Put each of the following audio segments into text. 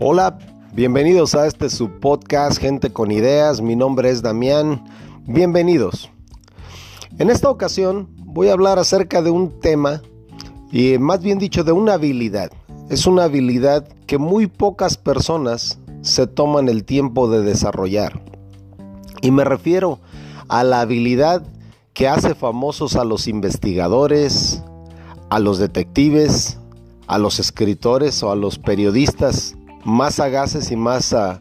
Hola, bienvenidos a este su podcast Gente con Ideas. Mi nombre es Damián. Bienvenidos. En esta ocasión voy a hablar acerca de un tema y más bien dicho de una habilidad. Es una habilidad que muy pocas personas se toman el tiempo de desarrollar. Y me refiero a la habilidad que hace famosos a los investigadores, a los detectives, a los escritores o a los periodistas más sagaces y más, uh,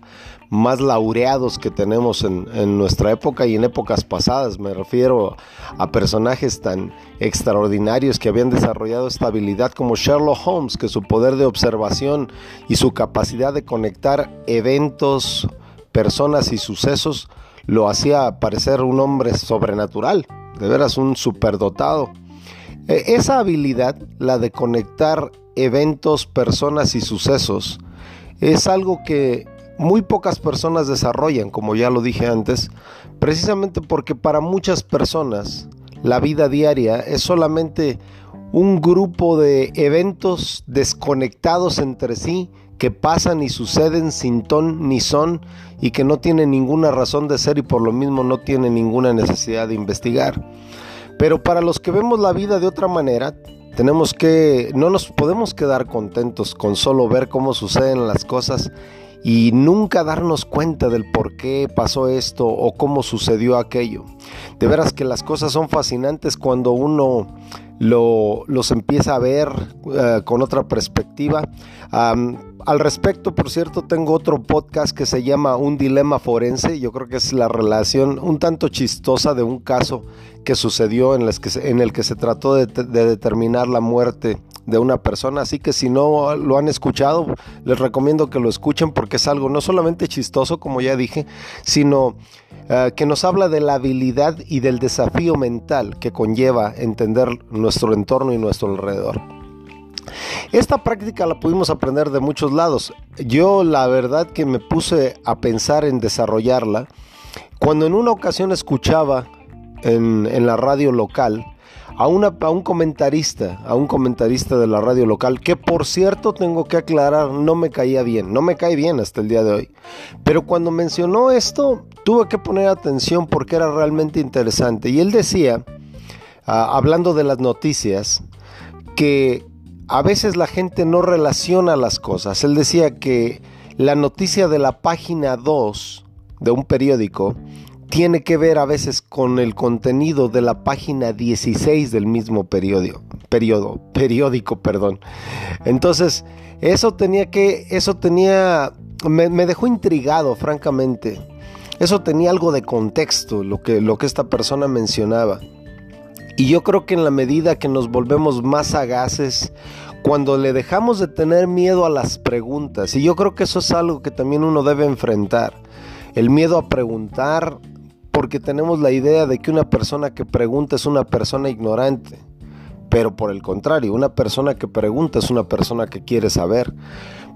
más laureados que tenemos en, en, nuestra época y en épocas pasadas. Me refiero a personajes tan extraordinarios que habían desarrollado esta habilidad como Sherlock Holmes, que su poder de observación y su capacidad de conectar eventos, personas y sucesos lo hacía parecer un hombre sobrenatural, de veras un superdotado. E, esa habilidad, la de conectar eventos, personas y sucesos, es algo que muy pocas personas desarrollan, como ya lo dije antes, precisamente porque para muchas personas la vida diaria es solamente un grupo de eventos desconectados entre sí que pasan y suceden sin ton ni son y que no tienen ninguna razón de ser y por lo mismo no tienen ninguna necesidad de investigar. Pero para los que vemos la vida de otra manera, tenemos que, no nos podemos quedar contentos con solo ver cómo suceden las cosas y nunca darnos cuenta del por qué pasó esto o cómo sucedió aquello. De veras que las cosas son fascinantes cuando uno lo, los empieza a ver uh, con otra perspectiva. Al respecto, por cierto, tengo otro podcast que se llama Un Dilema Forense. Yo creo que es la relación un tanto chistosa de un caso que sucedió en, que se, en el que se trató de, determinar la muerte de una persona. Así que si no lo han escuchado, les recomiendo que lo escuchen porque es algo no solamente chistoso, como ya dije, sino uh, que nos habla de la habilidad y del desafío mental que conlleva entender nuestro entorno y nuestro alrededor. Esta práctica la pudimos aprender de muchos lados. Yo la verdad que me puse a pensar en desarrollarla cuando en una ocasión escuchaba en la radio local a, a, un comentarista, a un comentarista de la radio local, que por cierto tengo que aclarar, no me caía bien, no me cae bien hasta el día de hoy. Pero cuando mencionó esto, tuve que poner atención porque era realmente interesante. Y él decía, uh, hablando de las noticias, que a veces la gente no relaciona las cosas. Él decía que la noticia de la página 2 de un periódico tiene que ver a veces con el contenido de la página 16 del mismo periódico, periodo, periódico, perdón. Entonces, eso tenía que, eso tenía, me, me, dejó intrigado, francamente. Eso tenía algo de contexto, lo que, lo que esta persona mencionaba. Y yo creo que en la medida que nos volvemos más sagaces, cuando le dejamos de tener miedo a las preguntas, y yo creo que eso es algo que también uno debe enfrentar, el miedo a preguntar, porque tenemos la idea de que una persona que pregunta es una persona ignorante, pero por el contrario, una persona que pregunta es una persona que quiere saber,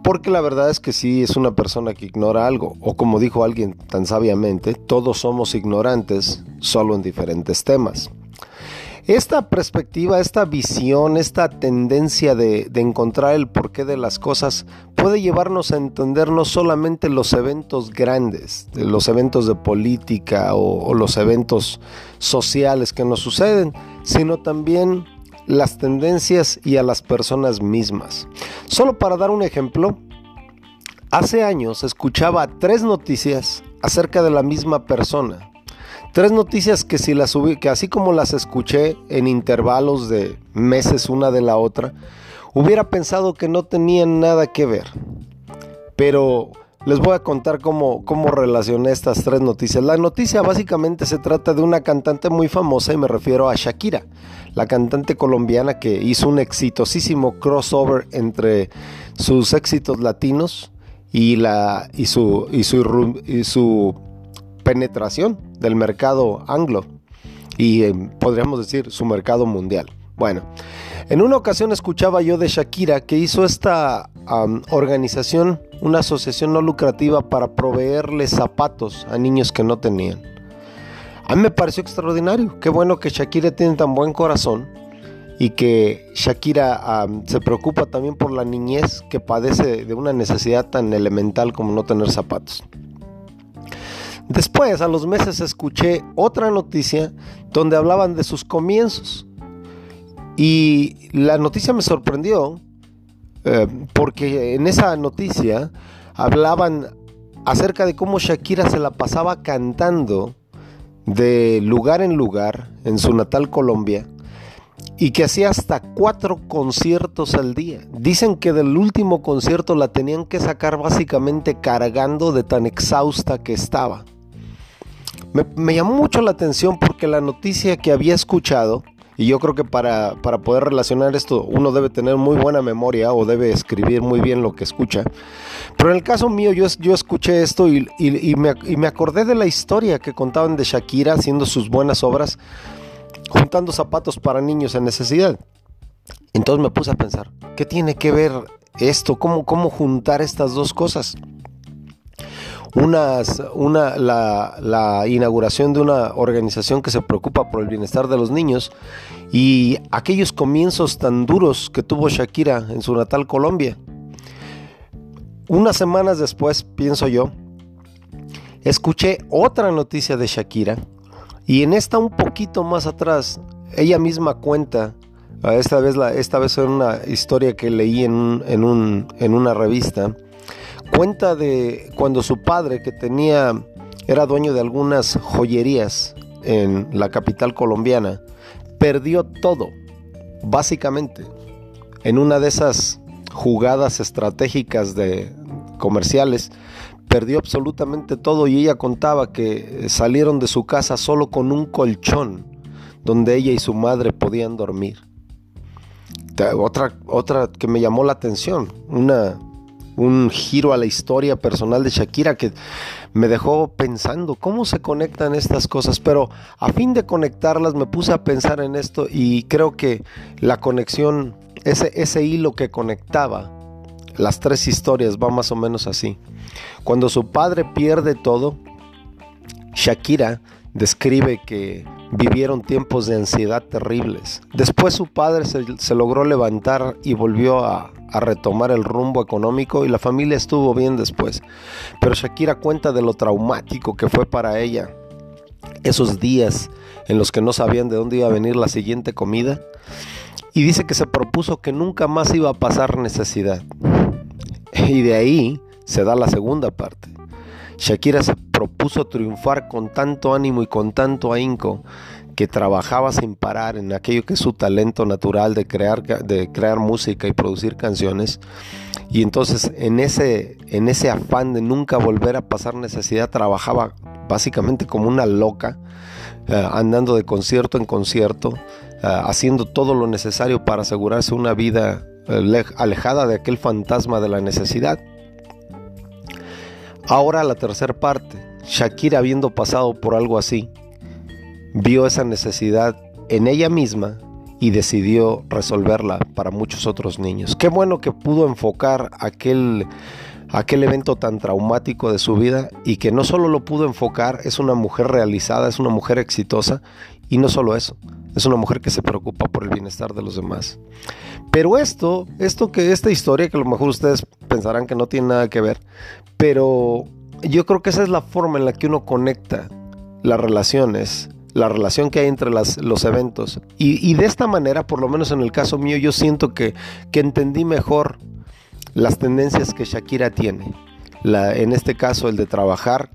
porque la verdad es que sí es una persona que ignora algo, o como dijo alguien tan sabiamente, todos somos ignorantes, solo en diferentes temas. Esta perspectiva, esta visión, esta tendencia de, encontrar el porqué de las cosas puede llevarnos a entender no solamente los eventos grandes, los eventos de política o los eventos sociales que nos suceden, sino también las tendencias y a las personas mismas. Solo para dar un ejemplo, hace años escuchaba tres noticias acerca de la misma persona Tres noticias que si las subí, que así como las escuché en intervalos de meses una de la otra, hubiera pensado que no tenían nada que ver. Pero les voy a contar cómo, cómo relacioné estas tres noticias. La noticia básicamente se trata de una cantante muy famosa y me refiero a Shakira, la cantante colombiana que hizo un exitosísimo crossover entre sus éxitos latinos y, la, y, su, y, su, y su penetración del mercado anglo y eh, podríamos decir su mercado mundial. Bueno, en una ocasión escuchaba yo de Shakira que hizo esta organización, una asociación no lucrativa para proveerle zapatos a niños que no tenían. A mí me pareció extraordinario, qué bueno que Shakira tiene tan buen corazón y que Shakira se preocupa también por la niñez que padece de una necesidad tan elemental como no tener zapatos. Después, a los meses, escuché otra noticia donde hablaban de sus comienzos. Y la noticia me sorprendió eh, porque en esa noticia hablaban acerca de cómo Shakira se la pasaba cantando de lugar en lugar en su natal Colombia y que hacía hasta cuatro conciertos al día. Dicen que del último concierto la tenían que sacar básicamente cargando de tan exhausta que estaba. Me, llamó mucho la atención porque la noticia que había escuchado, y yo creo que para, poder relacionar esto uno debe tener muy buena memoria o debe escribir muy bien lo que escucha. Pero en el caso mío yo, yo escuché esto y, me, y me acordé de la historia que contaban de Shakira haciendo sus buenas obras, juntando zapatos para niños en necesidad. Entonces me puse a pensar, ¿qué tiene que ver esto? ¿Cómo, cómo juntar estas dos cosas? Una, la, inauguración de una organización que se preocupa por el bienestar de los niños y aquellos comienzos tan duros que tuvo Shakira en su natal Colombia. Unas semanas después, pienso yo, escuché otra noticia de Shakira y en esta un poquito más atrás, ella misma cuenta, esta vez, la, esta vez en una historia que leí en, en una revista, Cuenta de cuando su padre, que tenía, era dueño de algunas joyerías en la capital colombiana, perdió todo, básicamente, en una de esas jugadas estratégicas de comerciales, perdió absolutamente todo y ella contaba que salieron de su casa solo con un colchón donde ella y su madre podían dormir. Otra, otra que me llamó la atención, una un giro a la historia personal de Shakira que me dejó pensando cómo se conectan estas cosas, pero a fin de conectarlas me puse a pensar en esto y creo que la conexión, ese, ese hilo que conectaba las tres historias va más o menos así. Cuando su padre pierde todo, Shakira describe que vivieron tiempos de ansiedad terribles. Después su padre se, logró levantar y volvió a, a, retomar el rumbo económico y la familia estuvo bien después. Pero Shakira cuenta de lo traumático que fue para ella esos días en los que no sabían de dónde iba a venir la siguiente comida y dice que se propuso que nunca más iba a pasar necesidad. Y de ahí se da la segunda parte. Shakira se propuso triunfar con tanto ánimo y con tanto ahínco que trabajaba sin parar en aquello que es su talento natural de crear, de crear música y producir canciones. Y entonces en ese, en ese afán de nunca volver a pasar necesidad, trabajaba básicamente como una loca, eh, andando de concierto en concierto, eh, haciendo todo lo necesario para asegurarse una vida eh, alejada de aquel fantasma de la necesidad. Ahora la tercera parte. Shakira habiendo pasado por algo así, vio esa necesidad en ella misma y decidió resolverla para muchos otros niños. Qué bueno que pudo enfocar aquel, aquel evento tan traumático de su vida y que no solo lo pudo enfocar, es una mujer realizada, es una mujer exitosa y no solo eso, es una mujer que se preocupa por el bienestar de los demás. Pero esto, esto que esta historia que a lo mejor ustedes pensarán que no tiene nada que ver, pero yo creo que esa es la forma en la que uno conecta las relaciones, la relación que hay entre los eventos. Y, de esta manera, por lo menos en el caso mío, yo siento que, entendí mejor las tendencias que Shakira tiene. en este caso, el de trabajar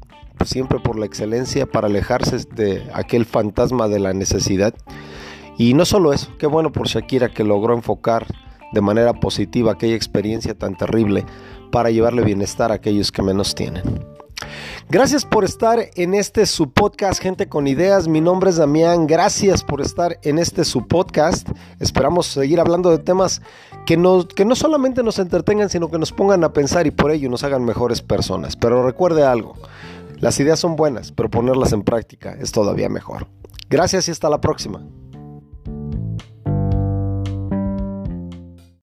siempre por la excelencia para alejarse de aquel fantasma de la necesidad. Y no solo eso, qué bueno por Shakira que logró enfocar de manera positiva aquella experiencia tan terrible para llevarle bienestar a aquellos que menos tienen. Gracias por estar en este su podcast, gente con ideas. Mi nombre es Damián. Gracias por estar en este su podcast. Esperamos seguir hablando de temas que, que no solamente nos entretengan, sino que nos pongan a pensar y por ello nos hagan mejores personas. Pero recuerde algo, las ideas son buenas, pero ponerlas en práctica es todavía mejor. Gracias y hasta la próxima.